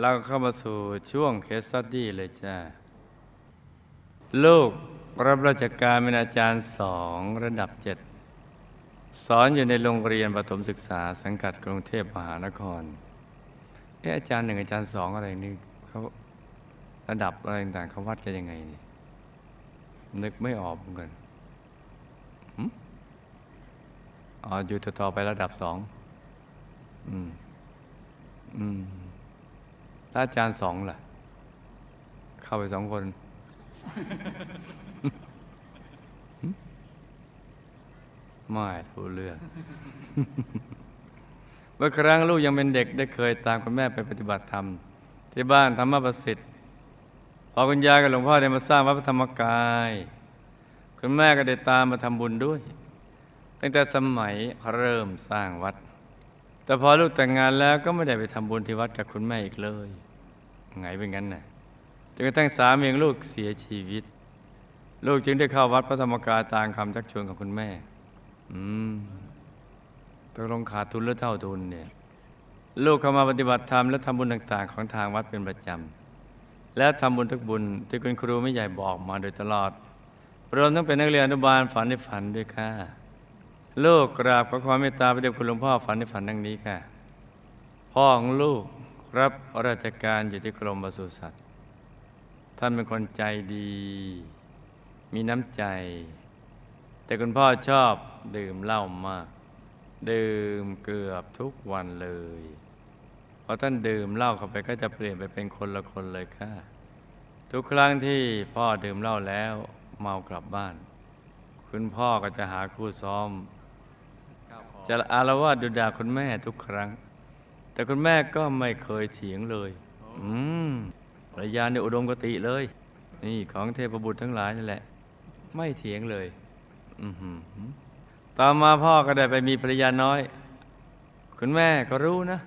เราเข้ามาสู่ช่วงเคสสตดี้เลยจ้าลูกรับราชการเป็นอาจารย์สองระดับเจ็ดสอนอยู่ในโรงเรียนประถมศึกษาสังกัดกรุงเทพมหานครเอะอาจารย์หนึ่งอาจารย์สองอะไรนี่เขาระดับอะไรต่างเขาวัดกันยังไงนี่นึกไม่ออกเหมือนกันอ๋ออยู่ต่อไประดับสองอืมอืม ถ้าอาจารย์สองล่ะ เข้าไปสองคน ไม่รู้เรื่อง เมื่อครั้งลูกยังเป็นเด็กได้เคยตามคุณแม่ไปปฏิบัติธรรม ที่บ้านธรรมประสิทธิ์พอคุณยายกับหลวงพ่อได้มาสร้างวัดพระธรรมกาย คุณแม่ก็ได้ตามมาทำบุญด้วย ตั้งแต่สมัยเริ่มสร้างวัดแต่พอลูกแต่งงานแล้วก็ไม่ได้ไปทำบุญที่วัดกับคุณแม่อีกเลย ไงเป็นงั้นน่ะจนกระทั่งสามีของลูกเสียชีวิต ลูกจึงได้เข้าวัดพระธรรมกายตามคำชักชวนของคุณแม่ อืมตกลงขาดทุนหรือเท่าทุนเนี่ยลูกเข้ามาปฏิบัติธรรมและทำบุญต่าง ๆ ของทางวัดเป็นประจำและทำบุญทุกบุญที่คุณครูไม่ใหญ่บอกมาโดยตลอดรวมทั้งเป็นนักเรียนอนุบาลฝันในฝันด้วยค่ะลูกกราบขอความเมตตาพระเดชคุณหลวงพ่อฝันในฝันดังนี้ค่ะ พ่อของลูก รับราชการอยู่ที่กรมปศุสัตว์ ท่านเป็นคนใจดี มีน้ำใจ แต่คุณพ่อชอบดื่มเหล้ามาก ดื่มเกือบทุกวันเลยพอท่านดื่มเหล้าเข้าไปก็จะเปลี่ยนไปเป็นคนละคนเลยค่ะ ทุกครั้งที่พ่อดื่มเหล้าแล้วเมากลับบ้าน คุณพ่อก็จะหาคู่ซ้อม จะอารวาสดุด่าคุณแม่ทุกครั้ง แต่คุณแม่ก็ไม่เคยเถียงเลย อืมภรรยาในอุดมกติเลย นี่ของเทพบุตรทั้งหลายนั่นแหละ ไม่เถียงเลย อือหือต่อมาพ่อก็ได้ไปมีภรรยาน้อย คุณแม่ก็รู้นะ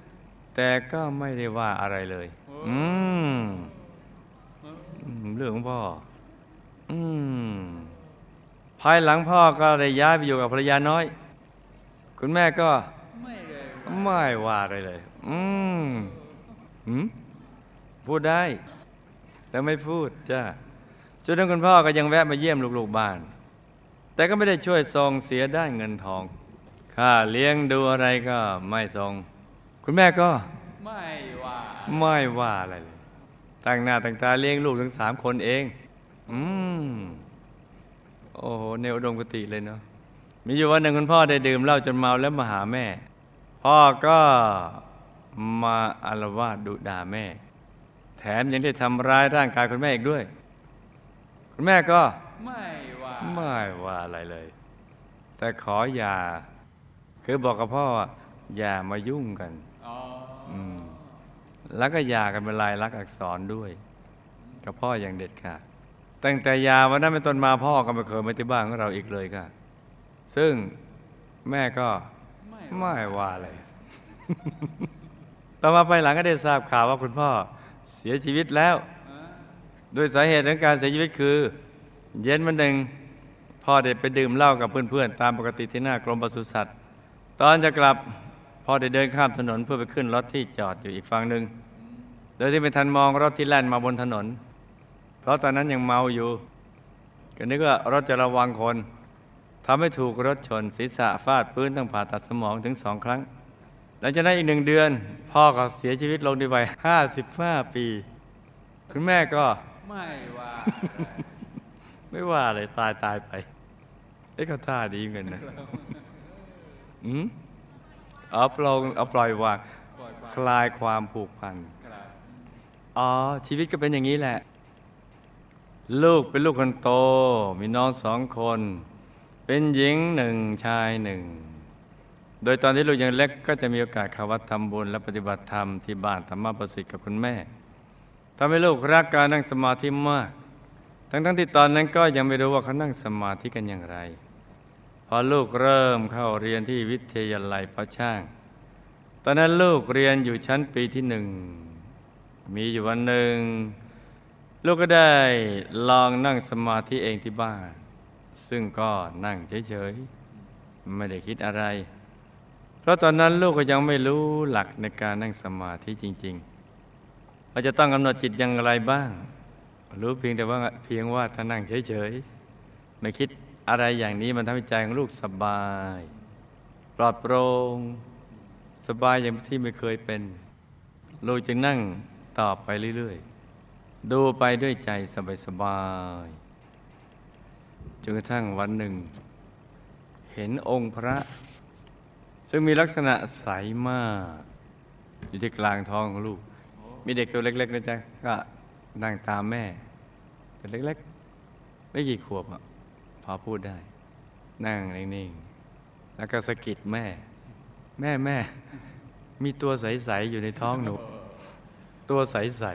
แต่ก็ไม่ได้ว่าอะไรเลยอืมอืมเรื่องของพ่อ อืม ภายหลังพ่อก็ได้ย้ายไปอยู่กับภรรยาน้อย คุณแม่ก็ไม่เลยไม่ว่าอะไรเลย อืมหืมพูดได้ แต่ไม่พูดจ้าจนทั้งคุณพ่อก็ยังแวะมาเยี่ยมลูกๆบ้าน แต่ก็ไม่ได้ช่วยส่งเสียได้านเงินทอง ค่าเลี้ยงดูอะไรก็ไม่ส่งคุณแม่ก็ ไม่ว่า ไม่ว่าอะไรเลยตั้งหน้าตั้งตาเลี้ยงลูกทั้งสามคนเอง อืม โอ้โหในอุดมกติเลยเนาะ มีอยู่วันหนึ่งคุณพ่อได้ดื่มเหล้าจนเมาแล้วมาหาแม่ พ่อก็ มาอารวาสดุด่าแม่ แถมยังได้ทำร้ายร่างกายคุณแม่อีกด้วย คุณแม่ก็ ไม่ว่าไม่ว่าอะไรเลย แต่ขออย่า คือบอกกับพ่อว่าอย่ามายุ่งกันอ๋ออืมแล้วก็หย่ากันเป็นลายลักษณ์อักษรด้วย กับพ่ออย่างเด็ดขาดตั้งแต่หยาวันนั้นเป็นต้นมาพ่อก็ไม่เคยมาที่บ้านของเราอีกเลยค่ะ ซึ่งแม่ก็ไม่ไม่ว่าอะไร ต่อมาภายหลังก็ได้ทราบข่าวว่าคุณพ่อเสียชีวิตแล้ว โดยสาเหตุของการเสียชีวิตคือ เย็นวันหนึ่งพ่อได้ไปดื่มเหล้ากับเพื่อนๆ ตามปกติที่หน้ากรมปศุสัตว์ ตอนจะกลับพ่อได้เดินข้ามถนนเพื่อไปขึ้นรถที่จอดอยู่อีกฝั่งหนึ่งโดยที่ไม่ทันมองรถที่แล่นมาบนถนน เพราะตอนนั้นยังเมาอยู่ก็นึกว่ารถจะระวังคนทำให้ถูกรถชนศีรษะฟาดพื้นต้องผ่าตัดสมองถึงสองครั้ง หลังจากนั้นอีกหนึ่งเดือน พ่อก็เสียชีวิตลงในวัยห้าสิบห้าปี คุณแม่ก็ไม่ว่าไม่ว่าเลยตายตายไปเอ้เขาท่าดีเหมือนกันนะอืมเอาปล่อยเอาปล่อยวางปล่อยความคลายความผูกพันครับอ๋อ ชีวิตก็เป็นอย่างนี้แหละ ลูกเป็นลูกคนโต มีน้องสองคน เป็นหญิงหนึ่งชายหนึ่ง โดยตอนที่ลูกยังเล็กก็จะมีโอกาสเข้าวัดทำบุญและปฏิบัติธรรมที่บ้านธรรมประสิทธิ์กับคุณแม่ทำให้ลูกรักการนั่งสมาธิมาก ทั้งๆที่ตอนนั้นก็ยังไม่รู้ว่าเขานั่งสมาธิกันอย่างไร พอลูกเริ่มเข้าเรียนที่วิทยาลัยพระช่าง ตอนนั้นลูกเรียนอยู่ชั้นปีที่หนึ่ง มีอยู่วันหนึ่ง ลูกก็ได้ลองนั่งสมาธิเองที่บ้าน ซึ่งก็นั่งเฉยๆ ไม่ได้คิดอะไร ราะตอนนั้นลูกก็ยังไม่รู้หลักในการนั่งสมาธิจริงๆว่าจะต้องกำหนดจิตอย่างไรบ้าง รู้เพียงแต่ว่าเพียงว่าถ้านั่งเฉยๆไม่คิดอะไรอย่างนี้มันทำให้ใจของลูกสบาย ปลอดโปร่งสบายอย่างที่ไม่เคยเป็น ลูกจึงนั่งต่อไปเรื่อยๆ ดูไปด้วยใจสบายๆจนกระทั่งวันหนึ่ง เห็นองค์พระ ซึ่งมีลักษณะใสมาก อยู่ที่กลางท้องของลูก มีเด็กตัวเล็กๆนะจ๊ะก็นั่งตามแม่ตัวเล็กๆ ไม่กี่ขวบอะพอพูดได้ นั่งนิ่งๆ แล้วก็สะกิดแม่ แม่แม่ มีตัวใส ๆ อยู่ในท้องหนู ตัวใส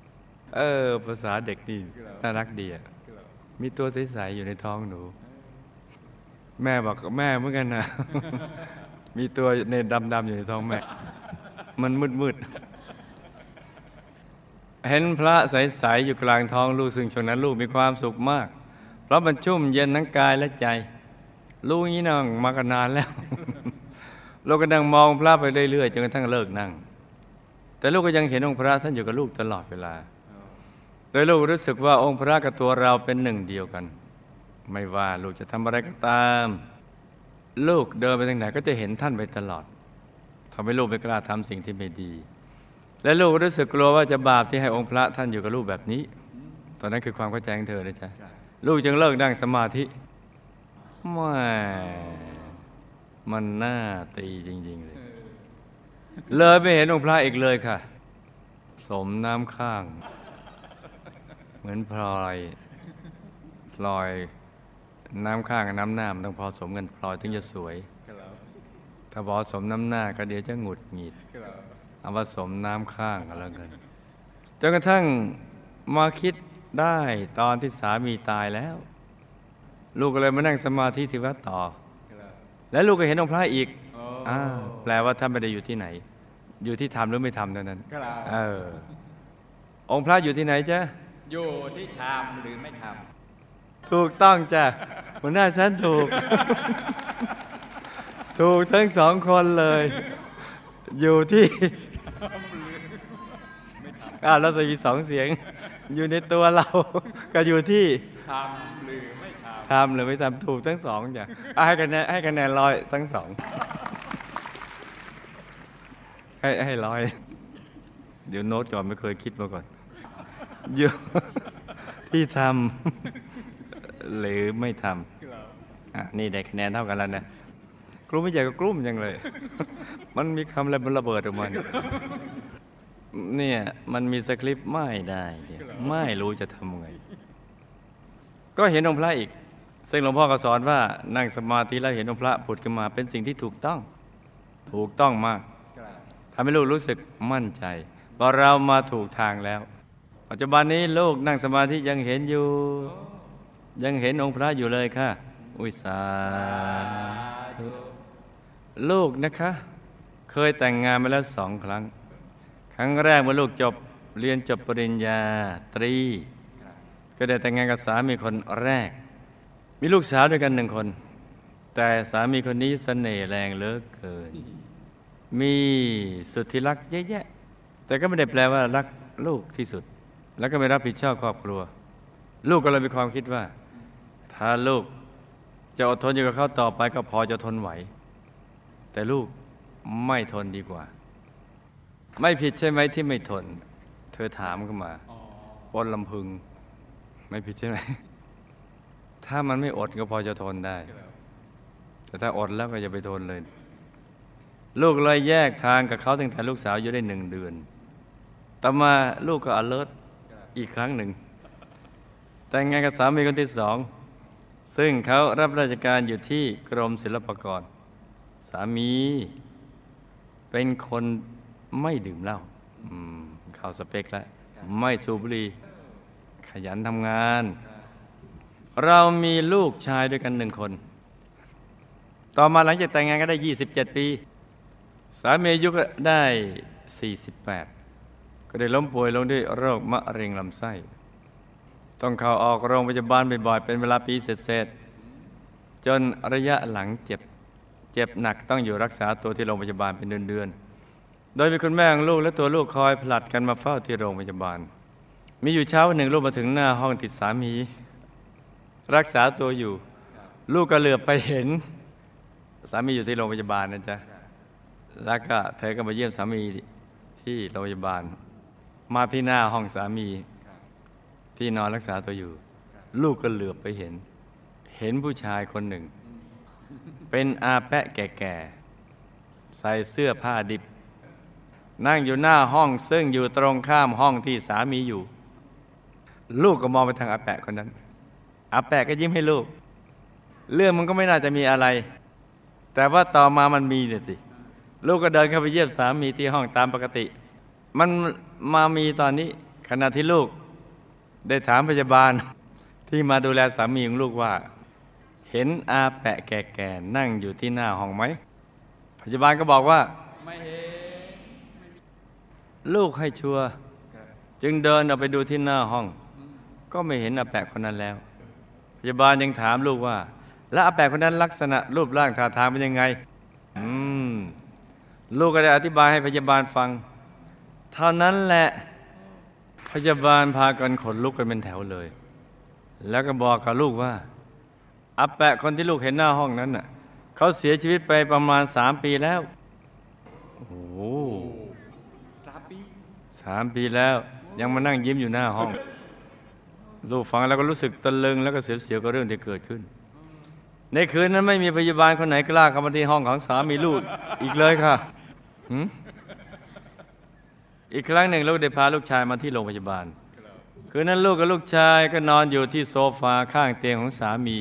ๆ เออ ภาษาเด็กนี่น่ารักดีอะมีตัวใส ๆ อยู่ในท้องหนู แม่บอกแม่เหมือนกันนะ มีตัวในดำๆอยู่ในท้องแม่ มันมืดๆ เห็นพระใสๆอยู่กลางท้องลูกซึ่งช่วงนั้นลูกมีความสุขมาก เพราะมันชุ่มเย็นทั้งกายและใจ ลูกนี้นั่งมากันนานแล้วลูกก็นั่งมองพระไปเรื่อยๆจนกระทั่งเลิกนั่ง แต่ลูกก็ยังเห็นองค์พระท่านอยู่กับลูกตลอดเวลา โดยลูกรู้สึกว่าองค์พระกับตัวเราเป็นหนึ่งเดียวกัน ไม่ว่าลูกจะทำอะไรก็ตาม ลูกเดินไปทางไหนก็จะเห็นท่านไปตลอดทำให้ลูกไม่กล้าทำสิ่งที่ไม่ดี และลูกรู้สึกกลัวว่าจะบาปที่ให้องค์พระท่านอยู่กับลูกแบบนี้ ตอนนั้นคือความเข้าใจของเธอนะจ๊ะลูกจึงเลิกนั่งสมาธิแม่มันน่าตีจริง ๆ เลย เลยไม่เห็นองค์พระอีกเลยค่ะ สมน้ำข้าง เหมือนพลอยพลอย น้ำข้างกับน้ำหน้ามันต้องพอสมกันพลอยถึงจะสวย ถ้าพอสมน้ำหน้าก็เดี๋ยวจะหงุดหงิดเอาผสมน้ำข้างกันแล้วกันจนกระทั่งมาคิดได้ตอนที่สามีตายแล้ว ลูกก็เลยมานั่งสมาธิที่วัดต่อ แล้วลูกก็เห็นองค์พระอีกโอ้อ่าแปลว่าท่านไม่ได้อยู่ที่ไหน อยู่ที่ทำหรือไม่ทำเท่านั้นครับเออองค์พระอยู่ที่ไหนจ๊ะอยู่ที่ทำหรือไม่ท ถูกต้องจ้ะหัวหน้าฉันถูก ถูกทั้งสองคนเลย อยู่ที่อาเราจะมีสองเสียง อยู่ในตัวเรา ก็อยู่ที่ทำหรือไม่ทำทำหรือไม่ทำถูกทั้งสองจ้ะอะให้คะแนนให้คะแนนร้อยทั้งสองให้ให้ร้อยเดี๋ยวโน้ตก่อนไม่เคยคิดมาก่อนอยู่ที่ทำ หรือไม่ทำอะนี่ได้คะแนนเท่ากันแล้วนะกลุ้มไม่ใหญ่ก็กลุ้มยังเลย มันมีคำอะไรมันระเบิดออกมาเนี่ยเนี่ยมันมีสคริปต์ไม่ได้เนี่ยไม่รู้จะทำไง ก็เห็นองค์พระอีก ซึ่งหลวงพ่อก็สอนว่านั่งสมาธิแล้วเห็นองค์พระผุดขึ้นมาเป็นสิ่งที่ถูกต้อง ถูกต้องมากำครับทำให้ลูกรู้สึกมั่นใจว่าเรามาถูกทางแล้ว ปัจจุบันนี้ลูกนั่งสมาธิยังเห็นอยู่ ยังเห็นองค์พระอยู่เลยค่ะ อุยสาธุลูกนะคะ เคยแต่งงานมาแล้วสองครั้ง ครั้งแรกเมื่อลูกจบเรียนจบปริญญาตรี ก็ได้แต่งงานกับสามีคนแรก มีลูกสาวด้วยกันหนึ่งคน แต่สามีคนนี้เสน่ห์แรงเหลือเกิน มีสุดที่รักเยอะแยะ แต่ก็ไม่ได้แปลว่ารักลูกที่สุด แล้วก็ไม่รับผิดชอบครอบครัว ลูกก็เลยมีความคิดว่า ถ้าลูกจะอดทนอยู่กับเขาต่อไปก็พอจะทนไหว แต่ลูกไม่ทนดีกว่า ไม่ผิดใช่ไหมที่ไม่ทน เธอถามเข้ามาอ๋อปนลำพึง ไม่ผิดใช่ไหมถ้ามันไม่อดก็พอจะทนได้ แต่ถ้าอดแล้วก็อย่าไปทนเลย ลูกเลยแยกทางกับเขาตั้งแต่ลูกสาวอยู่ได้หนึ่งเดือนต่อมาลูกก็อเลิศอีกครั้งหนึ่ง แต่งงานกับสามีคนที่สอง ซึ่งเขารับราชการอยู่ที่กรมศิลปากร สามี เป็นคนไม่ดื่มเหล้าข้าวสเปคแล้ว ไม่สูบบุหรี่ขยันทำงาน เรามีลูกชายด้วยกันหนึ่งคน ต่อมาหลังจากแต่งงานก็ได้ 27 ปี สามีอายุก็ได้ 48 ก็ได้ล้มป่วยลงด้วยโรคมะเร็งลำไส้ ต้องเข้าออกโรงพยาบาลบ่อยๆ เป็นเวลาปีเศษๆจนระยะหลังเจ็บ เจ็บหนักต้องอยู่รักษาตัวที่โรงพยาบาลเป็นเดือนๆ โดยมีคุณแม่ของลูกและตัวลูกคอยผลัดกันมาเฝ้าที่โรงพยาบาล มีอยู่เช้าวันหนึ่งลูกมาถึงหน้าห้องติดสามี รักษาตัวอยู่ ลูกก็เหลือบไปเห็น สามีอยู่ที่โรงพยาบาลนะจ๊ะแล้วก็เธอก็มาเยี่ยมสามีที่โรงพยาบาล มาที่หน้าห้องสามี ที่นอนรักษาตัวอยู่ ลูกก็เหลือบไปเห็น เห็นผู้ชายคนหนึ่ง เป็นอาแปะแก่ๆ ใส่เสื้อผ้าดิบ นั่งอยู่หน้าห้องซึ่งอยู่ตรงข้ามห้องที่สามีอยู่ ลูกก็มองไปทางอาแปะคนนั้น อาแปะก็ยิ้มให้ลูก เรื่องมันก็ไม่น่าจะมีอะไร แต่ว่าต่อมามันมีเนี่ยสิลูกก็เดินเข้าไปเยี่ยมสามีที่ห้องตามปกติ มันมามีตอนนี้ขณะที่ลูก ได้ถามพยาบาลที่มาดูแลสามีของลูกว่า เห็นอาแปะแก่ๆนั่งอยู่ที่หน้าห้องไหม พยาบาลก็บอกว่าไม่เห็นลูกให้ชัวร์จึงเดินออกไปดูที่หน้าห้อง ก็ไม่เห็นอาแปะคนนั้นแล้ว พยาบาลยังถามลูกว่า แล้วอาแปะคนนั้นลักษณะรูปร่างท่าทางเป็นยังไง อืม ลูกก็ได้อธิบายให้พยาบาลฟัง เท่านั้นแหละ พยาบาลพากันขนลุกกันเป็นแถวเลย แล้วก็บอกกับลูกว่าอาแปะคนที่ลูกเห็นหน้าห้องนั้นน่ะเขาเสียชีวิตไปประมาณสามปีแล้ว โอ้โหสามปีสามปีแล้ว ยังมานั่งยิ้มอยู่หน้าห้อง ลูกฟังแล้วก็รู้สึกตะลึงแล้วก็เสียวๆกับเรื่องที่เกิดขึ้น ในคืนนั้นไม่มีพยาบาลคนไหนกล้าเข้ามาที่ห้องของสามีลูกอีกเลยค่ะหืม อีกครั้งหนึ่งลูกได้พาลูกชายมาที่โรงพยาบาล คืนนั้นลูกกับลูกชายก็นอนอยู่ที่โซฟาข้างเตียงของสามี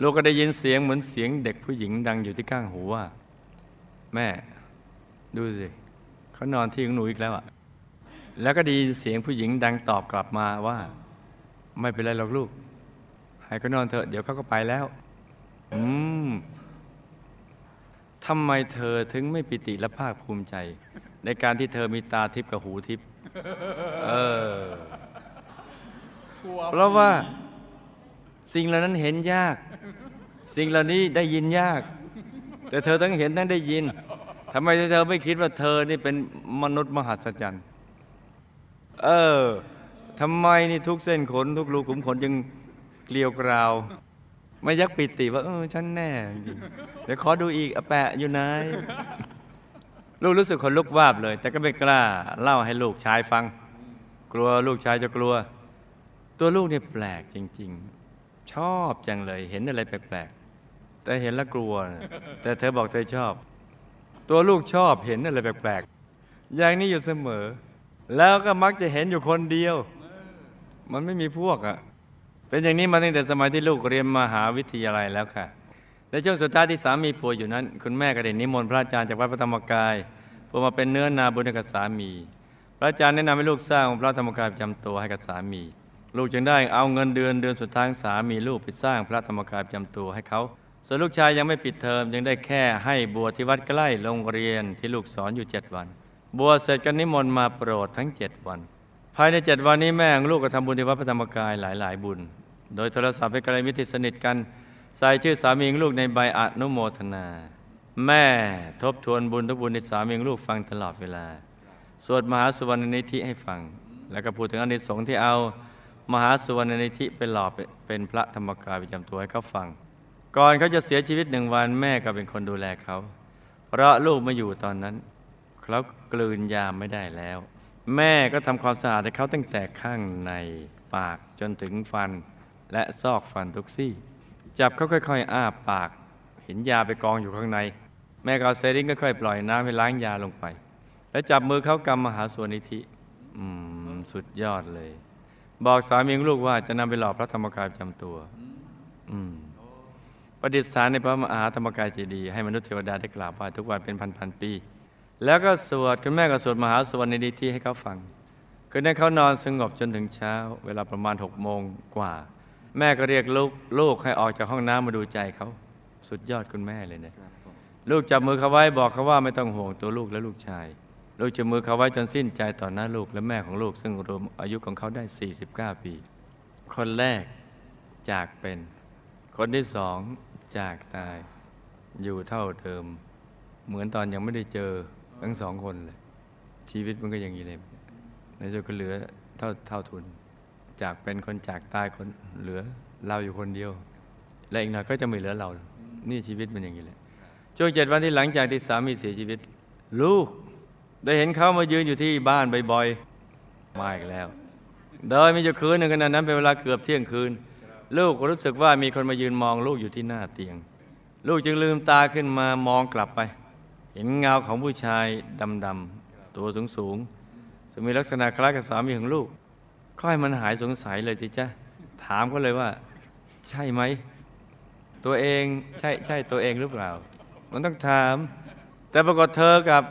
ลูกก็ได้ยินเสียงเหมือนเสียงเด็กผู้หญิงดังอยู่ที่ข้างหูว่า แม่ ดูสิเขานอนที่ของหนูอีกแล้วอะแล้วก็ไดีเสียงผู้หญิงดังตอบกลับมาว่า ไม่เป็นไรหรอกลูก ให้เขานอนเถอะเดี๋ยวเขาก็ไปแล้ว อืมทำไมเธอถึงไม่ปิติและภาคภูมิใจ ในการที่เธอมีตาทิพย์กับหูทิพย์เออกลัวเพราะว่าสิ่งเหล่านั้นเห็นยาก สิ่งเหล่านี้ได้ยินยาก แต่เธอทั้งเห็นทั้งได้ยินทำไมเธอไม่คิดว่าเธอนี่เป็นมนุษย์มหัศจรรย์เออทำไมนี่ทุกเส้นขน ทุกรูขุมขนยังเกลียวกราว ไม่ยักปิติว่าเออฉันแน่จริงเดี๋ยวขอดูอีกอะแปะอยู่ไหน ลูกรู้สึกขนลุกวาบเลย แต่ก็ไม่กล้าเล่าให้ลูกชายฟัง กลัวลูกชายจะกลัว ตัวลูกเนี่ยแปลกจริง ๆ ชอบจังเลยเห็นอะไรแปลกๆแต่เห็นแล้วกลัว แต่เธอบอกเธอชอบ ตัวลูกชอบเห็นอะไรแปลกๆอย่างนี้อยู่เสมอ แล้วก็มักจะเห็นอยู่คนเดียว มันไม่มีพวกอะ่ะเป็นอย่างนี้มาตั้งแต่สมัยที่ลูกเรียนมหาวิทยาลัยแล้วค่ะในช่วงสุดท้ายที่สามีป่วยอยู่นั้น คุณแม่ก็ได้นิมนต์พระอาจารย์จากวัดพระธรรมกาย เพื่อมาเป็นเนื้อนาบุญกับสามี พระอาจารย์แนะนำให้ลูกสร้างพระธรรมกายประจำตัวให้กับสามี ลูกจึงได้เอาเงินเดือนเดือนสุดท้ายสามีลูกไปสร้างพระธรรมกายประจำตัวให้เขาส่วนลูกชายยังไม่ปิดเทอมจึงได้แค่ให้บวชที่วัดใกล้โรงเรียนที่ลูกสอนอยู่เจ็ดวัน บวชเสร็จก็นิมนต์มาโปรดทั้งเจ็ดวัน ภายในเจ็ดวันนี้แม่ของลูกก็ทำบุญที่วัดพระธรรมกายหลาย ๆ บุญ โดยโทรศัพท์ไปกระไรมิตรสนิทกัน ใส่ชื่อสามีของลูกในใบอนุโมทนา แม่ทบทวนบุญทุกบุญในสามีลูกฟังตลอดเวลา สวดมหาสุวรรณนิธิให้ฟัง แล้วก็พูดถึงอนิสงส์ที่เอามหาสุวรรณนิธิไปหล่อเป็นพระธรรมกายประจำตัวให้เขาฟัง ก่อนเขาจะเสียชีวิตหนึ่งวันแม่ก็เป็นคนดูแลเขาเพราะลูกมาอยู่ตอนนั้นเขากลืนยาไม่ได้แล้ว แม่ก็ทำความสะอาดให้เขาตั้งแต่ข้างในปากจนถึงฟัน และซอกฟันทุกซี่ จับเขาค่อย ๆ อ้าปาก เห็นยาไปกองอยู่ข้างใน แม่ก็เอาเซริงก็ค่อยปล่อยน้ำให้ล้างยาลงไป แล้วจับมือเขากำมหาสวนิธิอืมสุดยอดเลย บอกสามีของลูกว่าจะนำไปหล่อพระธรรมกายประจำตัว อืมประดิษฐานในพระมหาธรรมกายเจดีย์ให้มนุษย์เทวดาได้กราบไหว้ทุกวันเป็นพันๆปี แล้วก็สวดคุณแม่ก็สวดมหาสวรรณนิธิให้เขาฟังคืนนั้นเขานอนสงบจนถึงเช้า เวลาประมาณหกโมงกว่า แม่ก็เรียกลูกลูกให้ออกจากห้องน้ำมาดูใจเขา สุดยอดคุณแม่เลยเนี่ย ลูกจับมือเขาไว้บอกเขาว่าไม่ต้องห่วงตัวลูกและลูกชาย ลูกจับมือเขาไว้จนสิ้นใจต่อหน้าลูกและแม่ของลูก ซึ่งรวมอายุของเขาได้ 49 ปี คนแรกจากเป็น คนที่สองจากตาย อยู่เท่าเดิม เหมือนตอนยังไม่ได้เจอทั้งสองคนเลย ชีวิตมันก็อย่างนี้เลย ในสุดก็เหลือเท่าเท่าทุน จากเป็นคนจากตายคนเหลือเราอยู่คนเดียว และอีกหน่อยก็จะไม่เหลือเรา นี่ชีวิตมันอย่างนี้แหละ ช่วงเจ็ดวันที่หลังจากที่สามีเสียชีวิต ลูกได้เห็นเขามายืนอยู่ที่บ้านบ่อยๆมาอีกแล้ว โดยมีอยู่คืนหนึ่งขณะนั้นเป็นเวลาเกือบเที่ยงคืน ลูกรู้สึกว่ามีคนมายืนมองลูกอยู่ที่หน้าเตียง ลูกจึงลืมตาขึ้นมามองกลับไป เห็นเงาของผู้ชายดำๆตัวสูงๆซึ่งมีลักษณะคล้ายกับสามีของลูก ค่อยมันหายสงสัยเลยสิจ๊ะถามเขาเลยว่า ใช่ไหมตัวเองใช่ใช่ตัวเองหรือเปล่า มันต้องถาม แต่ปรากฏเธอกับ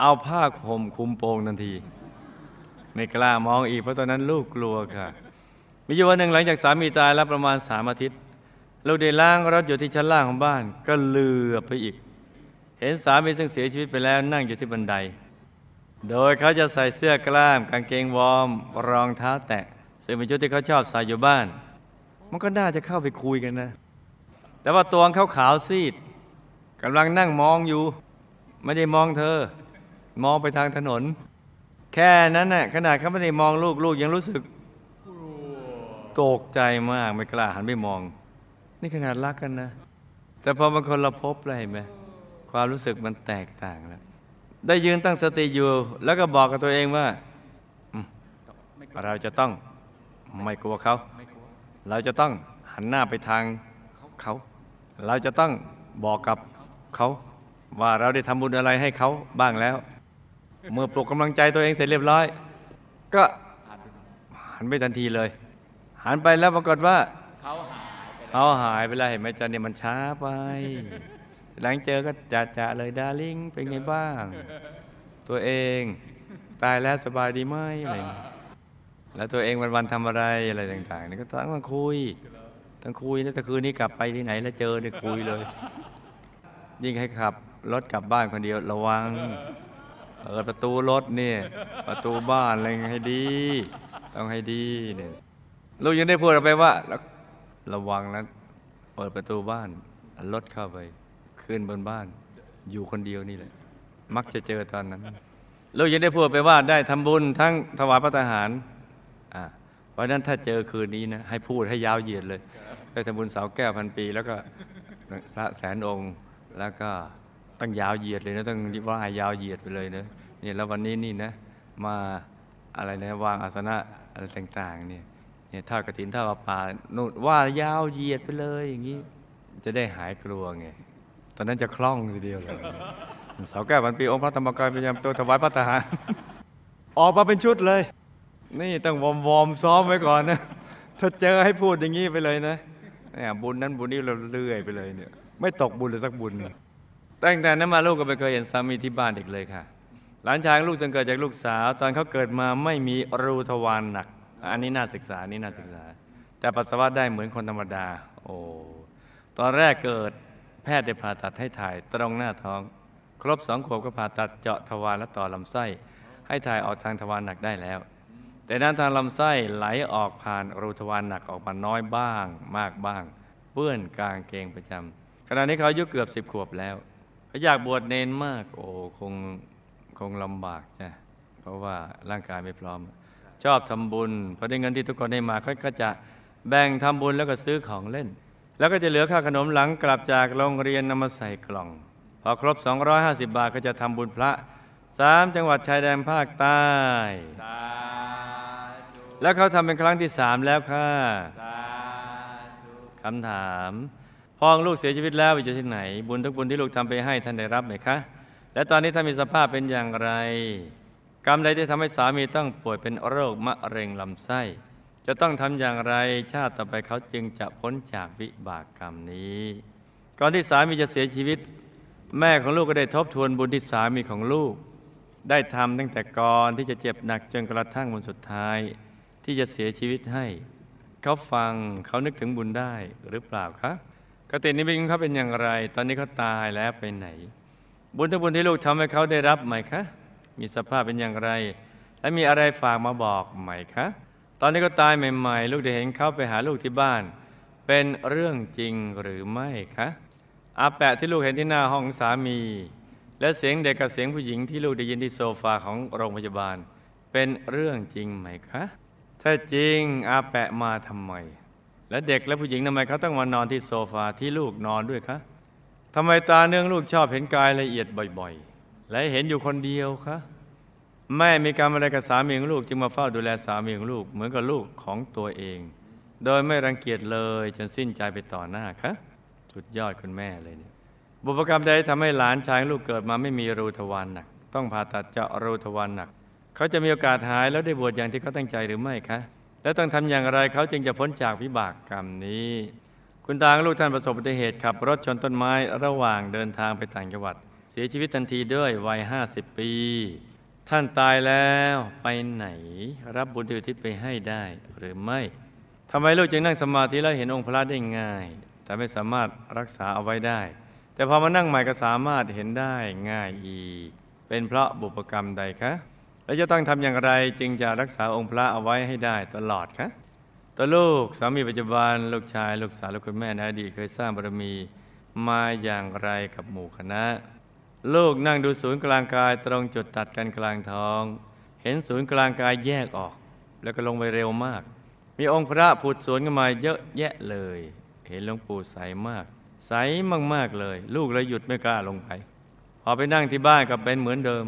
เอาผ้าห่มคลุมโปงทันทีไม่กล้ามองอีกเพราะตอนนั้นลูกกลัวค่ะมีอยู่วันหนึ่งหลังจากสามีตายแล้วประมาณสามอาทิตย์ลูกได้ล้างรถอยู่ที่ชั้นล่างของบ้าน ก็เลือบไปอีก เห็นสามีซึ่งเสียชีวิตไปแล้วนั่งอยู่ที่บันได โดยเขาจะใส่เสื้อกล้ามกางเกงวอร์มรองเท้าแตะซึ่งเป็นชุดที่เขาชอบใส่อยู่บ้าน มันก็น่าจะเข้าไปคุยกันนะ แต่ว่าตัวเขาขาวซีด กำลังนั่งมองอยู่ ไม่ได้มองเธอ มองไปทางถนน แค่นั้นน่ะขนาดเขาไม่ได้มองลูกลูกยังรู้สึกตกใจมากไม่กล้าหันไปมอง นี่ขนาดรักกันนะ แต่พอมันคนละภพเลยเห็นไหมความรู้สึกมันแตกต่างแล้ว ได้ยืนตั้งสติอยู่ แล้วก็บอกกับตัวเองว่า เราจะต้องไม่กลัวเขา เราจะต้องหันหน้าไปทางเขา เราจะต้องบอกกับ เขาว่าเราได้ทำบุญอะไรให้เขาบ้างแล้ว เมื่อปลุกกำลังใจตัวเองเสร็จเรียบร้อย ก็หันไปทันทีเลย หันไปแล้วปรากฏว่าเขาหายไปแล้วเขาหายไปแล้วเห็นไหมจ๊ะเนี่ยมันช้าไป หลังเจอก็จะจะๆเลยดาริ่งเป็นไงบ้าง ตัวเองตายแล้วสบายดีไหมอะไรแล้วตัวเองวันวันๆทำอะไรอะไรต่างๆนี่ก็ต้องคุยต้องคุยแล้วแต่คืนนี้กลับไปที่ไหนแล้วเจอเนี่ยคุยเลย ยิ่งให้ขับรถกลับบ้านคนเดียวระวังเปิดประตูรถเนี่ยประตูบ้านอะไรให้ดี ต้องให้ดีเนี่ยลูกยังได้พูดไปว่าระวังนะเปิดประตูบ้านรถเข้าไปขึ้นบนบ้าน อยู่คนเดียวนี่แหละ มักจะเจอตอนนั้นลูกยังได้พูดไปว่าได้ทำบุญทั้งถวายพระทหารอ่าเพราะฉะนั้นถ้าเจอคืนนี้นะให้พูดให้ยาวเหยียดเลยได้ทำบุญเสาแก้วพันปี แล้วก็พระแสนองค์ แล้วก็ต้องยาวเหยียดเลยนะต้องว่ายาวเหยียดไปเลยนะเนี่ยแล้ววันนี้นี่นะ มาอะไรนะวางอาสนะอะไรต่างๆเนี่ยเนี่ยท่ากระถินท่าประปานู่นว่ายาวเหยียดไปเลยอย่างนี้ จะได้หายกลัวไงตอนนั้นจะคล่องทีเดียวเลยเสาแก้วพันปีองค์พระธรรมกายประจำตัวถวายพระทหารออกมาเป็นชุดเลย นี่ต้องวอมวอมซ้อมไว้ก่อนนะถ้าเจอให้พูดอย่างนี้ไปเลยนะเนี่ยบุญนั้นบุญนี้เราเรื่อยไปเลยเนี่ย ไม่ตกบุญเลยสักบุญ ตั้งแต่นั้นมาลูกก็ไม่เคยเห็นสามีที่บ้านอีกเลยค่ะ หลานชายลูกจึงเกิดจากลูกสาว ตอนเขาเกิดมาไม่มีรูทวารหนัก อันนี้น่าศึกษาอันนี่น่าศึกษา แต่ปัสสาวะได้เหมือนคนธรรมดา โอ้ตอนแรกเกิดแพทย์ได้ผ่าตัดให้ถ่ายตรงหน้าท้อง ครบสองขวบก็ผ่าตัดเจาะทวารและต่อลำไส้ ให้ถ่ายออกทางทวารหนักได้แล้ว แต่ด้านทางลำไส้ไหลออกผ่านรูทวารหนักออกมาน้อยบ้าง มากบ้าง เปื้อนกางเกงประจำ ขณะนี้เขาอายุเกือบสิบขวบแล้วเขาอยากบวชเนนมาก โอ้คงคงลำบากจ้ะเพราะว่าร่างกายไม่พร้อม ชอบทำบุญพอได้เงินที่ทุกคนให้มาเขาก็จะแบ่งทำบุญแล้วก็ซื้อของเล่น แล้วก็จะเหลือค่าขนมหลังกลับจากโรงเรียนนำมาใส่กล่อง พอครบ 250 บาทก็จะทำบุญพระสามจังหวัดชายแดนภาคใต้สาธุแล้วเขาทำเป็นครั้งที่สามแล้วค่ะสาธุคำถาม พ่อของลูกเสียชีวิตแล้วอยู่ที่ไหน บุญทุกบุญที่ลูกทำไปให้ท่านได้รับไหมคะ และตอนนี้ท่านมีสภาพเป็นอย่างไร กรรมใดที่ทำให้สามีต้องป่วยเป็นโรคมะเร็งลำไส้ จะต้องทำอย่างไรชาติต่อไปเขาจึงจะพ้นจากวิบากกรรมนี้ ก่อนที่สามีจะเสียชีวิต แม่ของลูกก็ได้ทบทวนบุญที่สามีของลูก ได้ทำตั้งแต่ก่อนที่จะเจ็บหนักจนกระทั่งวันสุดท้าย ที่จะเสียชีวิตให้ เขาฟังเขานึกถึงบุญได้หรือเปล่าคะ กตินี้เป็นเขาเป็นอย่างไร ตอนนี้เขาตายแล้วไปไหน บุญทุกบุญที่ลูกทำให้เขาได้รับไหมคะ มีสภาพเป็นอย่างไร และมีอะไรฝากมาบอกไหมคะ ตอนนี้ก็ตายใหม่ ๆ ลูกได้เห็นเขาไปหาลูกที่บ้าน เป็นเรื่องจริงหรือไม่คะอาแปะที่ลูกเห็นที่หน้าห้องสามี และเสียงเด็กกับเสียงผู้หญิงที่ลูกได้ยินที่โซฟาของโรงพยาบาล เป็นเรื่องจริงไหมคะ ถ้าจริงอาแปะมาทำไม และเด็กและผู้หญิงทำไมเขาต้องมานอนที่โซฟาที่ลูกนอนด้วยคะทำไมตาเนื่องลูกชอบเห็นกายละเอียดบ่อยๆ และเห็นอยู่คนเดียวคะแม่มีกรรมอะไรกับสามีของลูกจึงมาเฝ้าดูแลสามีของลูกเหมือนกับลูกของตัวเอง โดยไม่รังเกียจเลยจนสิ้นใจไปต่อหน้าคะสุดยอดคุณแม่เลยเนี่ยบุพกรรมใดทำให้หลานชายลูกเกิดมาไม่มีรูทวารหนัก ต้องผ่าตัดเจาะรูทวารหนัก เขาจะมีโอกาสหายแล้วได้บวชอย่างที่เขาตั้งใจหรือไม่คะ แล้วต้องทำอย่างไรเขาจึงจะพ้นจากวิบากกรรมนี้ คุณตาลูกท่านประสบอุบัติเหตุขับรถชนต้นไม้ระหว่างเดินทางไปต่างจังหวัด เสียชีวิตทันทีด้วยวัย 50 ปี ท่านตายแล้วไปไหน รับบุญที่อุทิศไปให้ได้หรือไม่ทำไมลูกจึงนั่งสมาธิแล้วเห็นองค์พระได้ง่าย แต่ไม่สามารถรักษาเอาไว้ได้ แต่พอมานั่งใหม่ก็สามารถเห็นได้ง่ายอีก เป็นเพราะบุพกรรมใดคะ แล้วจะต้องทำอย่างไรจึงจะรักษาองค์พระเอาไว้ให้ได้ตลอดคะตัวลูกสามีปัจจุบันลูกชายลูกสาวลูกคุณแม่ในอดีตเคยสร้างบารมีมาอย่างไรกับหมู่คณะ ลูกนั่งดูศูนย์กลางกายตรงจุดตัดกันกลางท้อง เห็นศูนย์กลางกายแยกออก แล้วก็ลงไปเร็วมาก มีองค์พระผุดสวนขึ้นมาเยอะแยะเลย เห็นหลวงปู่ใสมาก ใสมากๆเลย ลูกเลยหยุดไม่กล้าลงไป พอไปนั่งที่บ้านก็เป็นเหมือนเดิม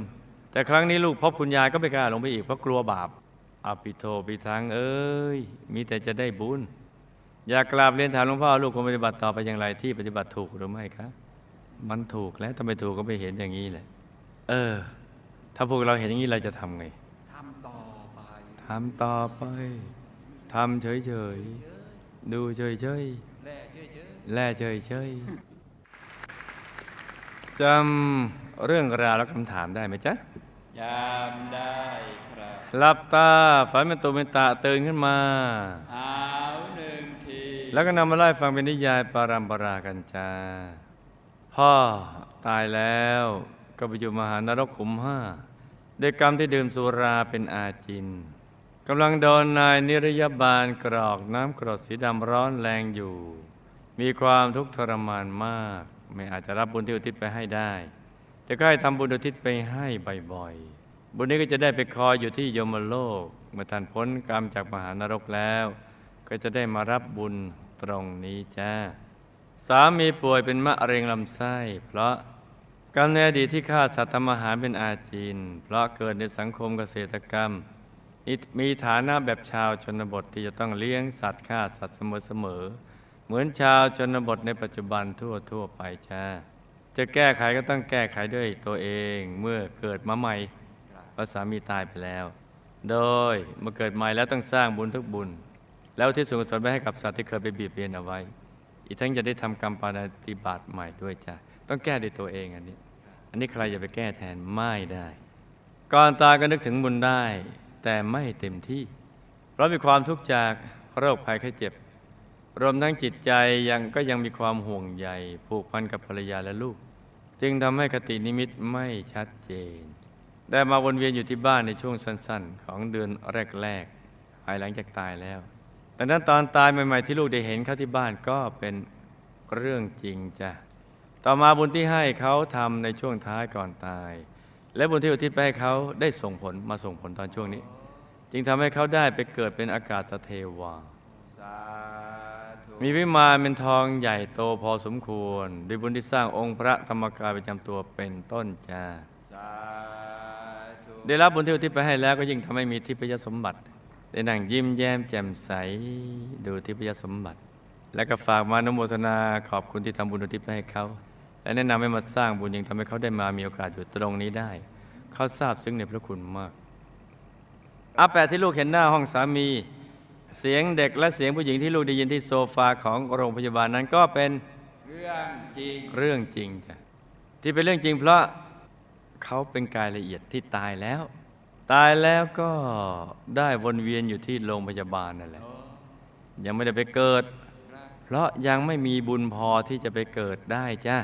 แต่ครั้งนี้ลูกพบคุณยายก็ไม่กล้าลงไปอีกเพราะกลัวบาปอภิโทปิทังเอ้ย มีแต่จะได้บุญ อยากกราบเรียนถามหลวงพ่อลูกควรปฏิบัติต่อไปอย่างไรที่ปฏิบัติถูกหรือไม่คะมันถูกแล้วถ้าไมถูกก็ไม่เห็นอย่างนี้แหละ เออ ถ้าพวกเราเห็นอย่างนี้เราจะทำไงทำต่อไปทำต่อไปทำเฉยๆดูเฉยๆแล่เฉยแล่เฉยเฉยๆจำ เรื่องราวและคำถามได้ไหมจ๊ะๆยามได้ครับหลับตาฝันเป็นตุเป็นตะตื่นขึ้นมาหาวหนึ่งทีแล้วก็นำมาไล่ฟังเป็นนิยายปารัมปรากันจ้าพ่อตายแล้วก็ไปอยู่มหานรกขุมห้าด้วยกรรมที่ดื่มสุราเป็นอาจินกำลังโดนนายนิรยาบาลกรอกน้ำกรดสีดำร้อนแรงอยู่ มีความทุกข์ทรมานมาก ไม่อาจจะรับบุญที่อุทิศไปให้ได้ แต่ก็ให้ทำบุญอุทิศไปให้บ่อยๆ บุญนี้ก็จะได้ไปคอยอยู่ที่ยมโลก เมื่อท่านพ้นกรรมจากมหานรกแล้ว ก็จะได้มารับบุญตรงนี้จ้า สามีป่วยเป็นมะเร็งลำไส้ เพราะกรรมในอดีตที่ฆ่าสัตว์ทำอาหารเป็นอาจีน เพราะเกิดในสังคมเกษตรกรรมมีฐานะแบบชาวชนบทที่จะต้องเลี้ยงสัตว์ฆ่าสัตว์เสมอๆ เหมือนชาวชนบทในปัจจุบันทั่วทั่วๆไปจ้า จะแก้ไขก็ต้องแก้ไขด้วยตัวเองเมื่อเกิดมาใหม่พระสามีตายไปแล้ว โดยเมื่อเกิดใหม่แล้วต้องสร้างบุญทุกบุญ แล้วที่ส่วนกุศลไปให้กับสัตว์ที่เคยไปบียดเบียนเอาไว้ อีกทั้งจะได้ทำกรรมปาณติบาตใหม่ด้วยจ้ะต้องแก้ด้วยตัวเองอันนี้ อันนี้ใครจะไปแก้แทนไม่ได้ก่อนตายก็นึกถึงบุญได้ แต่ไม่เต็มที่ เพราะมีความทุกข์จากโรคภัยไข้เจ็บ รวมทั้งจิตใจยังก็ยังมีความห่วงใยผูกพันกับภรรยาและลูก จึงทำให้คตินิมิตไม่ชัดเจน ได้มาวนเวียนอยู่ที่บ้านในช่วงสั้น ๆ ของเดือนแรกๆภายหลังจากตายแล้ว แต่นั้นตอนตายใหม่ ๆ ที่ลูกได้เห็นเขาที่บ้านก็เป็นเรื่องจริงจ้ะต่อมาบุญที่ให้เขาทำในช่วงท้ายก่อนตาย และบุญที่อุทิศไปให้เขาได้ส่งผลมาส่งผลตอนช่วงนี้ จึงทำให้เขาได้ไปเกิดเป็นอากาศเทวาสา มีวิมานเป็นทองใหญ่โตพอสมควรด้วยบุญที่สร้างองค์พระธรรมกายประจำตัวเป็นต้นจ้าสาธุได้รับบุญที่อุทิศไปให้แล้วก็ยิ่งทำให้มีทิพยสมบัติ ได้นั่งยิ้มแย้มแจ่มใสดูทิพยสมบัติ และก็ฝากมาอนุโมทนาขอบคุณที่ทำบุญอุทิศไปให้เขาและแนะนำให้มาสร้างบุญยังทำให้เขาได้มามีโอกาสอยู่ตรงนี้ได้ เขาทราบซึ้งในพระคุณมากอาแปะที่ลูกเห็นหน้าห้องสามี เสียงเด็กและเสียงผู้หญิงที่ลูกได้ยินที่โซฟาของโรงพยาบาลนั้นก็เป็นเรื่องจริงเรื่องจริงจ้ะที่เป็นเรื่องจริงเพราะเขาเป็นกายละเอียดที่ตายแล้ว ตายแล้วก็ได้วนเวียนอยู่ที่โรงพยาบาลนั่นแหละโอ้ยังไม่ได้ไปเกิดครับเพราะยังไม่มีบุญพอที่จะไปเกิดได้จ้ะ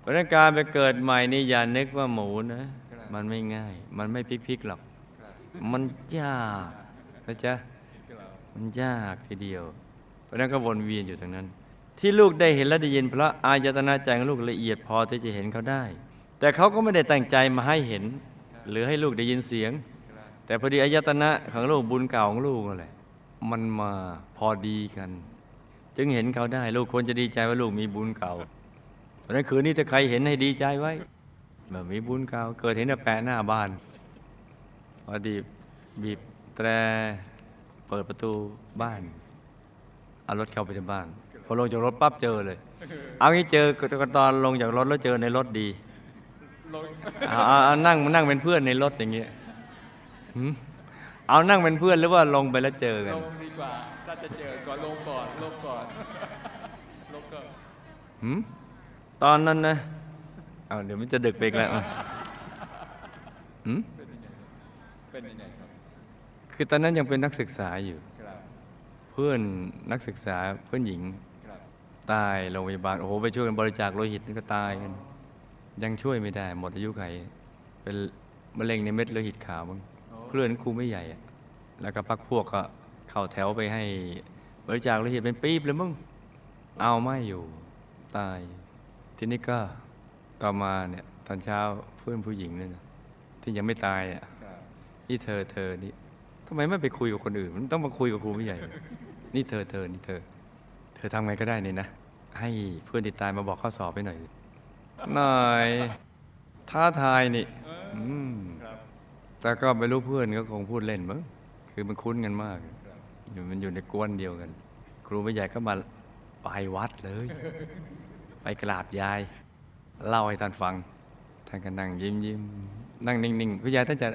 เพราะฉะนั้นการไปเกิดใหม่นี่อย่านึกว่าหมูนะมันไม่ง่าย มันไม่พลิกๆหรอกครับมันยากนะจ๊ะ มันยากทีเดียว เพราะนั้นก็วนเวียนอยู่ตรงนั้น ที่ลูกได้เห็นและได้ยินเพราะอายตนะใจของลูกละเอียดพอที่จะเห็นเขาได้ แต่เขาก็ไม่ได้ตั้งใจมาให้เห็น หรือให้ลูกได้ยินเสียง แต่พอดีอายตนะของลูกบุญเก่าของลูกนั่นแหละมันมาพอดีกัน จึงเห็นเขาได้ ลูกควรจะดีใจว่าลูกมีบุญเก่า เพราะนั้นคืนนี้ถ้าใครเห็นให้ดีใจไว้แบบมีบุญเก่าเกิดเห็นแปะหน้าบ้านพอดีบีบแตร เปิดประตูบ้านเอารถเข้าไปในบ้าน พอลงจากรถปั๊บเจอเลย เอางี้เจอก็ตอนลงจากรถแล้วเจอในรถดีลงเอาเอาเอานั่งมานั่งเป็นเพื่อนในรถอย่างเงี้ยหืมเอานั่งเป็นเพื่อนหรือว่าลงไปแล้วเจอกันลงดีกว่าถ้าจะเจอก่อนลงก่อนลงก่อนลงก่อนหืมตอนนั้นนะเอาเดี๋ยวมันจะดึกไปอีกแล้วอะหืม เป็นยังไงครับเป็นยังไงครับ คือตอนนั้นยังเป็นนักศึกษาอยู่ครับเพื่อนนักศึกษาเพื่อนหญิงครับตายโรงพยาบาลโอ้โหไปช่วยกันบริจาคโลหิตนี่ก็ตายกัน ยังช่วยไม่ได้ หมดอายุไขเป็นมะเร็งในเม็ดโลหิตขาวมั้งโอ้เพื่อนครูไม่ใหญ่อะแล้วก็พักพวกก็เข้าแถวไปให้บริจาคโลหิตเป็นปี๊บเลยมึงเอาไม่อยู่ตาย ทีนี้ก็ต่อมาเนี่ยตอนเช้าเพื่อนผู้หญิงเนี่ยนะที่ยังไม่ตายอะครับนี่เธอเธอนี่ ทำไมไม่ไปคุยกับคนอื่น มันต้องมาคุยกับครูไม่ใหญ่ นี่เธอเธอนี่เธอ เธอทำไงก็ได้นี่นะ ให้เพื่อนที่ตายมาบอกข้อสอบไปหน่อยหน่อยท้าทายนี่แต่ก็ไม่รู้เพื่อนก็คงพูดเล่นมั้งคือมันคุ้นกันมากอยู่มันอยู่ในกวนเดียวกัน ครูไม่ใหญ่ก็มาไปวัดเลย ไปกราบยาย เล่าให้ท่านฟัง ท่านก็นั่งยิ้มยิ้มนั่งนิ่งๆคุณยายท่านจะ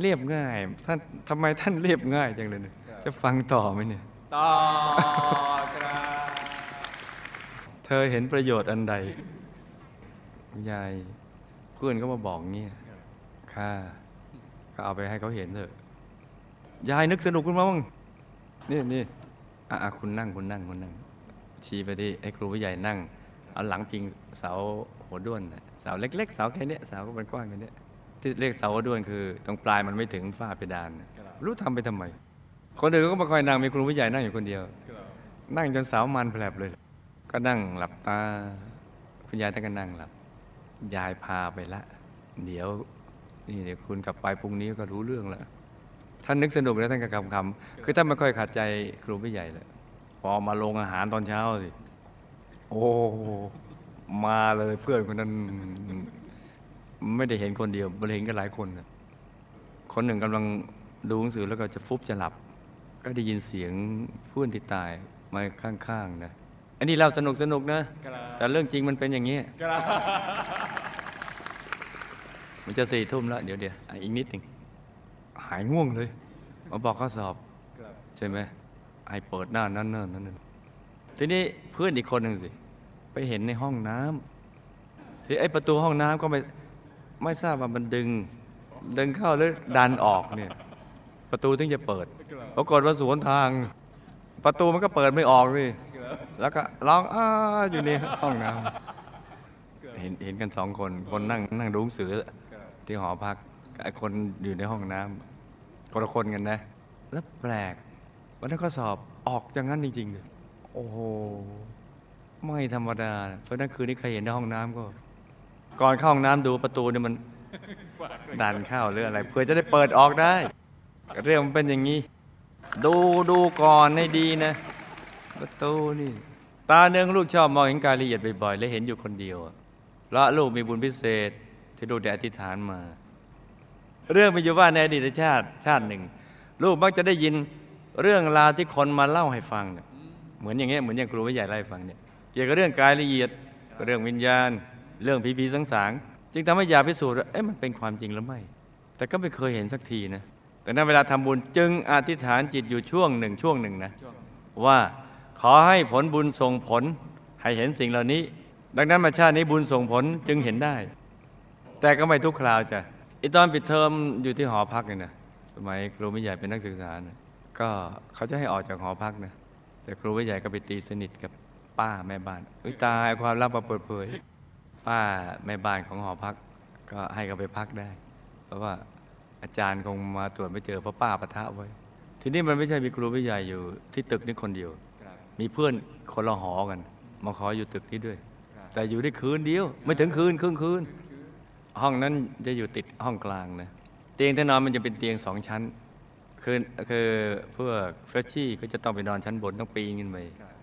เรียบง่าย ท่านทำไมท่านเรียบง่ายจังเลยเนี่ยจะฟังต่อไหมเนี่ย ต่อครับเธอเห็นประโยชน์อันใดคุณยายเพื่อนก็มาบอกเงี้ยค่ะก็เอาไปให้เขาเห็นเถอะ ยายนึกสนุกขึ้นมาบ้างนี่นี่อะอะคุณนั่งคุณนั่งคุณนั่ง ชี้ไปที่ไอ้ครูผู้ใหญ่นั่ง เอาหลังพิงเสาหัวด้วนน่ะเสาเล็ก ๆ เสาแค่เนี้ยเสาก็เป็นกว้างแค่เนี้ย ที่เรียกเสาหัวด้วนคือ ตรงปลายมันไม่ถึงฝ้าเพดานน่ะรู้ทำไปทำไม คนอื่นก็มาคอยนั่งมีครูผู้ใหญ่นั่งอยู่คนเดียวครับนั่งจนเสามันแผลบเลย ก็นั่งหลับตา คุณยายท่านก็นั่งหลับ ยายพาไปละ เดี๋ยวนี่เดี๋ยวคุณกลับไปพรุ่งนี้ก็รู้เรื่องแล้วท่านนึกสนุกแล้วท่านก็คำคำๆคือท่านไม่ค่อยขัดใจครูผู้ใหญ่เลยพอมาลงอาหารตอนเช้าสิโอ้มาเลยเพื่อนคนนั้น ไม่ได้เห็นคนเดียวมันเห็นกันหลายคนน่ะคนหนึ่งกำลังดูหนังสือแล้วก็จะฟุบจะหลับ ก็ได้ยินเสียงเพื่อนที่ตายมาข้างๆนะอันนี้เราสนุกสนุกๆนะครับแต่เรื่องจริงมันเป็นอย่างนี้ครับมันจะสี่ทุ่มแล้ว เดี๋ยวเดี๋ยวอะอีกนิดหนึ่งหายง่วงเลยมาบอกข้อสอบครับใช่ไหมไอเปิดหน้านั่นนั่นนั่นนั่นทีนี้เพื่อนอีกคนหนึ่งสิไปเห็นในห้องน้ำที่ไอประตูห้องน้ำก็ไม่ ไม่ทราบว่ามันดึง ดึงเข้าหรือดันออกเนี่ย ประตูถึงจะเปิดปรากฏว่าสวนทาง ประตูมันก็เปิดไม่ออกเลยแล้วก็ร้องอ้าอยู่ในห้องน้ำเห็นเห็นกันสองคนคนนั่งนั่งดูหนังสือที่หอพักไอ้คนอยู่ในห้องน้ำคนละคนกันนะ แล้วแปลกวันนั้นก็สอบออกอย่างนั้นจริงๆเลยโอ้โห ไม่ธรรมดา เพราะนั้นคืนนี้ใครเห็นในห้องน้ำก็ ก่อนเข้าห้องน้ำดูประตูเนี่ยมันดันเข้าหรืออะไร เพื่อจะได้เปิดออกได้ เรื่องมันเป็นอย่างนี้ ดูดูก่อนให้ดีนะ ประตูนี่ ตาเนืองลูกชอบมองเห็นกายละเอียดบ่อยๆและเห็นอยู่คนเดียวอะเพราะลูกมีบุญพิเศษที่ลูกได้อธิษฐานมา เรื่องมีอยู่ว่าในอดีตชาติชาติหนึ่ง ลูกมักจะได้ยินเรื่องราวที่คนมาเล่าให้ฟังเนี่ยเหมือนอย่างเงี้ยเหมือนอย่างครูวิใหญ่เล่าให้ฟังเนี่ยเกี่ยวกับเรื่องกายละเอียดเรื่องวิญญาณ เรื่องผีผีสังสางๆจึงทำให้อยากพิสูจน์ว่าเอ๊ะมันเป็นความจริงหรือไม่ แต่ก็ไม่เคยเห็นสักทีนะแต่ในเวลาทำบุญจึงอธิษฐานจิตอยู่ช่วงหนึ่งช่วงหนึ่งนะวงว่าขอให้ผลบุญส่งผลให้เห็นสิ่งเหล่านี้ ดังนั้นมาชาตินี้บุญส่งผลจึงเห็นได้ แต่ก็ไม่ทุกคราวจ้ะไอตอนปิดเทอมอยู่ที่หอพักเนี่ยนะสมัยครูไม่ใหญ่เป็นนักศึกษานะก็เขาจะให้ออกจากหอพักนะแต่ครูไม่ใหญ่ก็ไปตีสนิทกับป้าแม่บ้านอุ้ยตายความลับมาเปิดเผย ป้าแม่บ้านของหอพัก ก็ให้เขาไปพักได้ เพราะว่าอาจารย์คงมาตรวจไม่เจอเพราะป้าปะทะไว้ ทีนี้มันไม่ใช่มีครูไม่ใหญ่อยู่ที่ตึกนี้คนเดียวครับมีเพื่อนคนละหอกัน มาขออยู่ตึกนี้ด้วยครับแต่อยู่ได้คืนเดียว ไม่ถึงคืนครึ่งคืน ห้องนั้นจะอยู่ติดห้องกลางนะเตียงที่นอนมันจะเป็นเตียงสองชั้น คือคือพวกเฟรชชี่ก็จะต้องไปนอนชั้นบนต้องปีนขึ้นไปครับ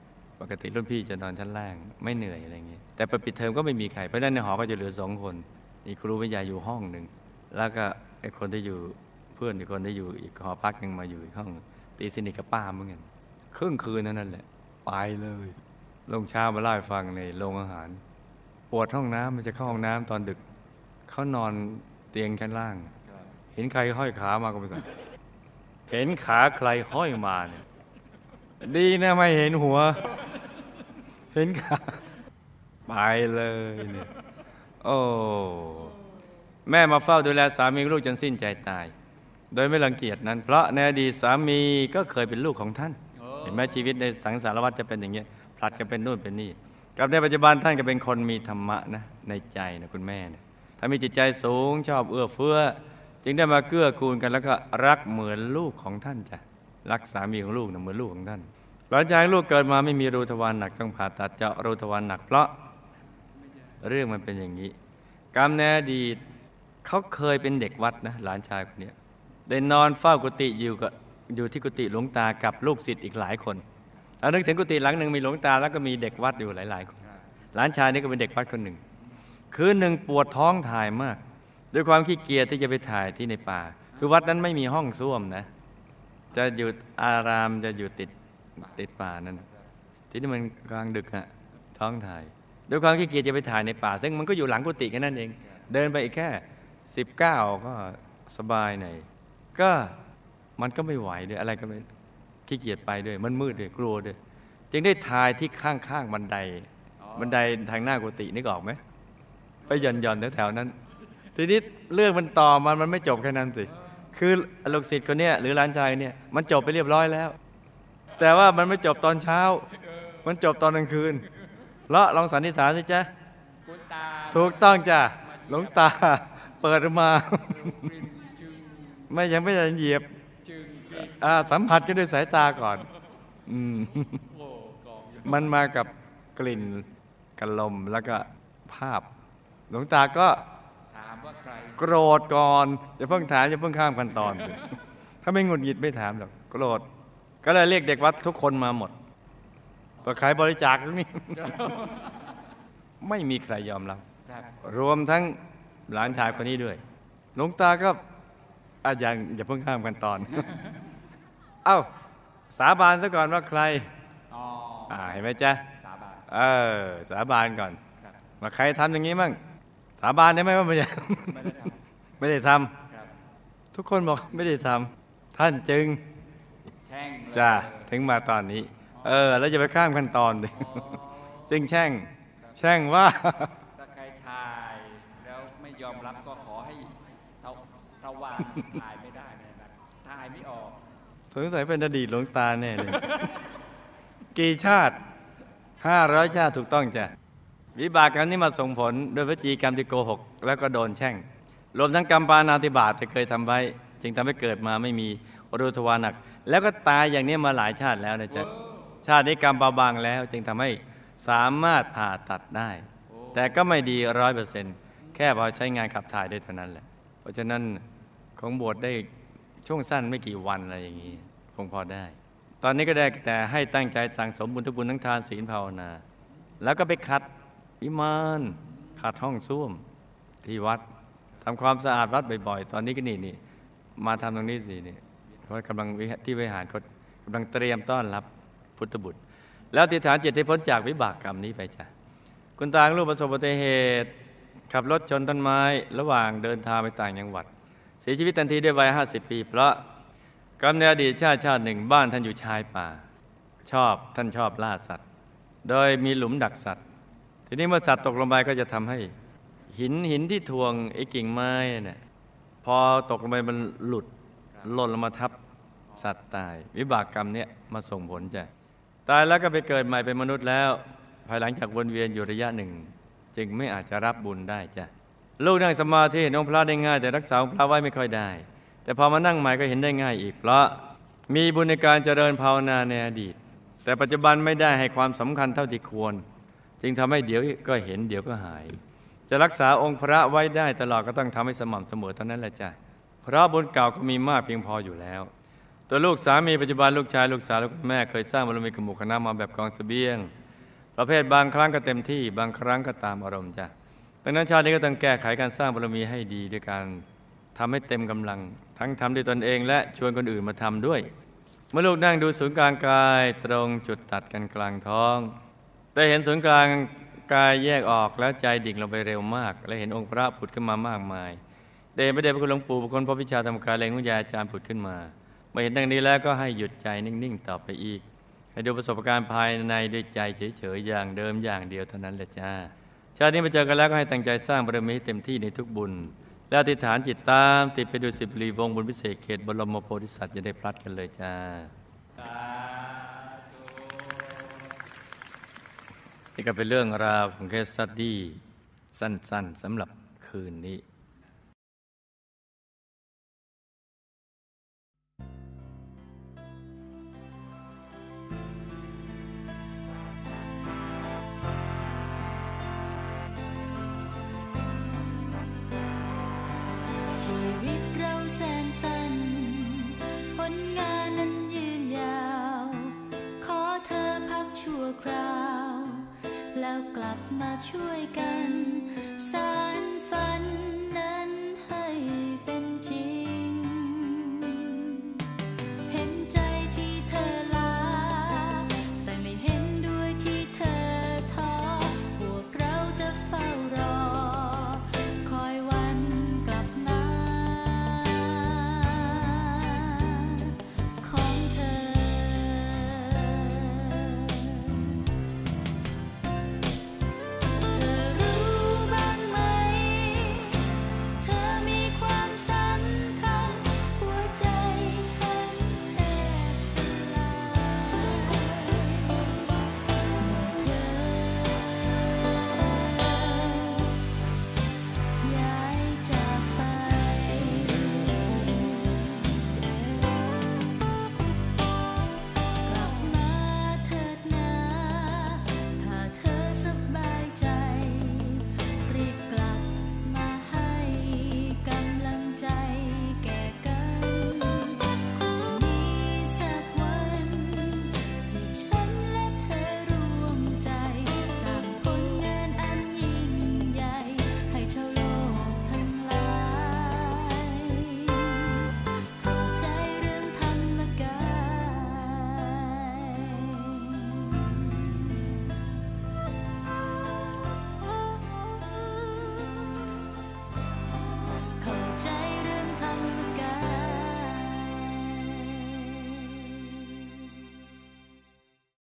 ปกติรุ่นพี่จะนอนชั้นล่างไม่เหนื่อยอะไรอย่างเงี้ยแต่พอปิดเทอมก็ไม่มีใครเพราะฉะนั้นในหอก็จะเหลือสองคนอีกครูวิทยาอยู่ห้องหนึ่งแล้วก็ไอ้คนที่อยู่เพื่อนอีกคนที่อยู่อีกหอพักหนึ่งมาอยู่อีกห้องตีสนิทกับป้าเหมือนกันครึ่งคืนเท่านั้นแหละไปเลยลงเช้ามาเล่าให้ฟังในโรงอาหาร ปวดห้องน้ำมันจะเข้าห้องน้ำตอนดึกเขานอนเตียงชั้นล่างครับเห็นใครห้อยขามาก็ไม่ทราบเห็นขาใครห้อยมาเนี่ย ดีนะไม่เห็นหัว เห็นขาไปเลยเนี่ยโอ้แม่มาเฝ้าดูแลสามีลูกจนสิ้นใจตาย โดยไม่รังเกียจนั้น เพราะในอดีตสามีก็เคยเป็นลูกของท่านโอ้เห็นไหมชีวิตในสังสารวัฏจะเป็นอย่างเงี้ยผลัดกันเป็นนู่นเป็นนี่กับในปัจจุบันท่านก็เป็นคนมีธรรมะนะในใจนะคุณแม่นะถ้ามีจิตใจสูงชอบเอื้อเฟื้อ จึงได้มาเกื้อกูลกันแล้วก็รักเหมือนลูกของท่านจ้ะ รักสามีของลูกนะเหมือนลูกของท่านหลังจากลูกเกิดมาไม่มีรูทวารหนักต้องผ่าตัดเจาะรูทวารหนักเพราะเรื่องมันเป็นอย่างนี้ กรรมในอดีตเขาเคยเป็นเด็กวัดนะหลานชายคนนี้ได้นอนเฝ้ากุฏิอยู่กับอยู่ที่กุฏิหลวงตากับลูกศิษย์อีกหลายคนเรานึกถึงกุฏิหลังหนึ่งมีหลวงตาแล้วก็มีเด็กวัดอยู่หลาย ๆ คนครับหลานชายนี่ก็เป็นเด็กวัดคนหนึ่ง คืนหนึ่งปวดท้องถ่ายมาก ด้วยความขี้เกียจที่จะไปถ่ายที่ในป่า คือวัดนั้นไม่มีห้องส้วมนะ จะอยู่อารามจะอยู่ติดติดป่านั่นที่นี่มันกลางดึกอะท้องถ่ายด้วยความขี้เกียจจะไปถ่ายในป่า ซึ่งมันก็อยู่หลังกุฏิแค่นั้นเอง เดินไปอีกแค่สิบเก้าก็สบายหน่อยก็มันก็ไม่ไหวด้วยอะไรก็ไม่ขี้เกียจไปด้วย มันมืดด้วยกลัวด้วย จึงได้ถ่ายที่ข้างๆบันได บันไดทางหน้ากุฏินึกออกไหมไปหย่อนหย่อนๆแถวๆนั้น ทีนี้เรื่องมันต่อมันมันไม่จบแค่นั้นสิ คือลูกศิษย์คนเนี้ยหรือหลานชายเนี่ยมันจบไปเรียบร้อยแล้ว แต่ว่ามันไม่จบตอนเช้า มันจบตอนกลางคืนแล้วลองสันนิษฐานสิจ๊ะถูกต้องจ้ะหลงตา เปิดมา ไม่ยังไม่ได้เหยียบสัมผัสกันด้วยสายตาก่อนอมมันมากับกลิ่นกับลมแล้วก็ภาพ หลวงตาก็ โกรธก่อนอย่าเพิ่งถามอย่าเพิ่งข้ามขั้นตอน ถ้าไม่หงุดหงิดไม่ถามหรอกโกรธก็เลยเรียกเด็กวัดทุกคนมาหมดเปิดขายบริจาคตรงนี้ไม่มีใครยอมรับครับรวมทั้งหลานชายคนนี้ด้วยหลวงตาก็อาอย่างอย่าเพิ่งข้ามกันตอน เอ้า สาบานซะก่อนว่าใครอ๋ออ่าเห็นไหมจ๊ะสาบานเออสาบานก่อนครับว่าใครทำอย่างนี้มั่งสาบานได้ไหมว่าไม่ได้ไม่ได้ท ไม่ได้ทำำครับทุกคนบอกไม่ได้ทำท่านจึงแช่งเลยจ้าถึงมาตอนนี้ เออ แล้วจะไปข้ามขั้นตอนดิอ๋อจึงแช่ง แช่งว่า ถ้าใครถ่ายแล้วไม่ยอมรับก็ขอให้เทาเทาวานถ่ายไม่ได้นะครับถ่ายไม่ออกสงสัยเป็นอดีตหลวงตาแน่เลย กี่ชาติห้าร้อยชาติถูกต้องจ้ะ วิบากกรรมนี้มาส่งผลโดยววจีกรรมที่โกหก แล้วก็โดนแช่ง รวมทั้งกรรมปานาติบาตที่เคยทำไว้ จึงทำให้เกิดมาไม่มีรูทวารหนัก แล้วก็ตายอย่างนี้มาหลายชาติแล้วนะจ๊ะชาตินี้กรรมเบาบางแล้ว จึงทำให้สามารถผ่าตัดได้ แต่ก็ไม่ดีร้อยเปอร์เซ็นต์แค่พอใช้งานขับถ่ายได้เท่านั้นแหละ เพราะฉะนั้นคงบวชได้ช่วงสั้นไม่กี่วันอะไรอย่างนี้คงพอได้ ตอนนี้ก็ได้แต่ให้ตั้งใจสั่งสมบุญทุกบุญทั้งทานศีลภาวนา แล้วก็ไปขัดอิมานขัดห้องส้วมที่วัด ทำความสะอาดวัดบ่อยๆ ตอนนี้ก็นี่นี่มาทำตรงนี้สินี่เพราะกำลังที่วิหารเขากำลังเตรียมต้อนรับพุทธบุตร แล้วติฐานจิตให้พ้นจากวิบากกรรมนี้ไปจ้ะคุณตาลูกประสบอุบัติเหตุ ขับรถชนต้นไม้ ระหว่างเดินทางไปต่างจังหวัด เสียชีวิตทันทีด้วยวัย50ปี เพราะกรรมในอดีตชาติชาติหนึ่งบ้านท่านอยู่ชายป่า ชอบท่านชอบล่าสัตว์ โดยมีหลุมดักสัตว์ ทีนี้เมื่อสัตว์ตกลงไปก็จะทำให้ หินหินที่ทวงไอ้กิ่งไม้เนี่ยพอตกลงไปมันหลุดหล่นลงมาทับสัตว์ตาย วิบากกรรมเนี่ยมาส่งผลจ้ะตายแล้วก็ไปเกิดใหม่เป็นมนุษย์แล้ว ภายหลังจากวนเวียนอยู่ระยะหนึ่ง จึงไม่อาจจะรับบุญได้จ้ะลูกนั่งสมาธิเห็นองค์พระได้ง่าย แต่รักษาองค์พระไว้ไม่ค่อยได้ แต่พอมานั่งใหม่ก็เห็นได้ง่ายอีก เพราะมีบุญในการเจริญภาวนาในอดีต แต่ปัจจุบันไม่ได้ให้ความสำคัญเท่าที่ควร จึงทำให้เดี๋ยวก็เห็นเดี๋ยวก็หาย จะรักษาองค์พระไว้ได้ตลอดก็ต้องทำให้สม่ำเสมอเท่านั้นแหละจ้ะเพราะบุญเก่าก็มีมากเพียงพออยู่แล้ว ตัวลูกสามีปัจจุบันลูกชายลูกสาวและคุณแม่เคยสร้างบารมีกับหมู่คณะมาแบบกองเสบียง ประเภทบางครั้งก็เต็มที่บางครั้งก็ตามอารมณ์จ้ะดังนั้นชาตินี้ก็ต้องแก้ไขการสร้างบารมีให้ดีด้วยการทำให้เต็มกำลัง ทั้งทำด้วยตนเองและชวนคนอื่นมาทำด้วย เมื่อลูกนั่งดูศูนย์กลางกายตรงจุดตัดกันกลางท้อง แต่เห็นศูนย์กลาง กายแยกออกแล้วใจดิ่งลงไปเร็วมาก และเห็นองค์พระผุดขึ้นมามากมาย เดชพระเดชพระคุณหลวงปู่บุคคลพระวิชาธรรมกายแรงวิญญาอาจารย์ผุดขึ้นมาเมื่อเห็นดังนี้แล้วก็ให้หยุดใจนิ่งๆต่อไปอีก ให้ดูประสบการณ์ภายในด้วยใจเฉยๆอย่างเดิมอย่างเดียวเท่านั้นแหละจ้าชาตินี้มาเจอกันแล้วก็ให้ตั้งใจสร้างบารมีให้เต็มที่ในทุกบุญ และอธิษฐานจิตตาม ติดไปดูสิบรีวงบุญพิเศษเขตบรมโพธิสัตว์จะได้พลัดกันเลยจ้า นี่ก็เป็นเรื่องราวของเคสสตดี้สั้นๆสำหรับคืนนี้ ชีวิตเราแสนสั้นผลงานนั้นยืนยาว ขอเธอพักชั่วคราว ลับมาช่วยกันสาน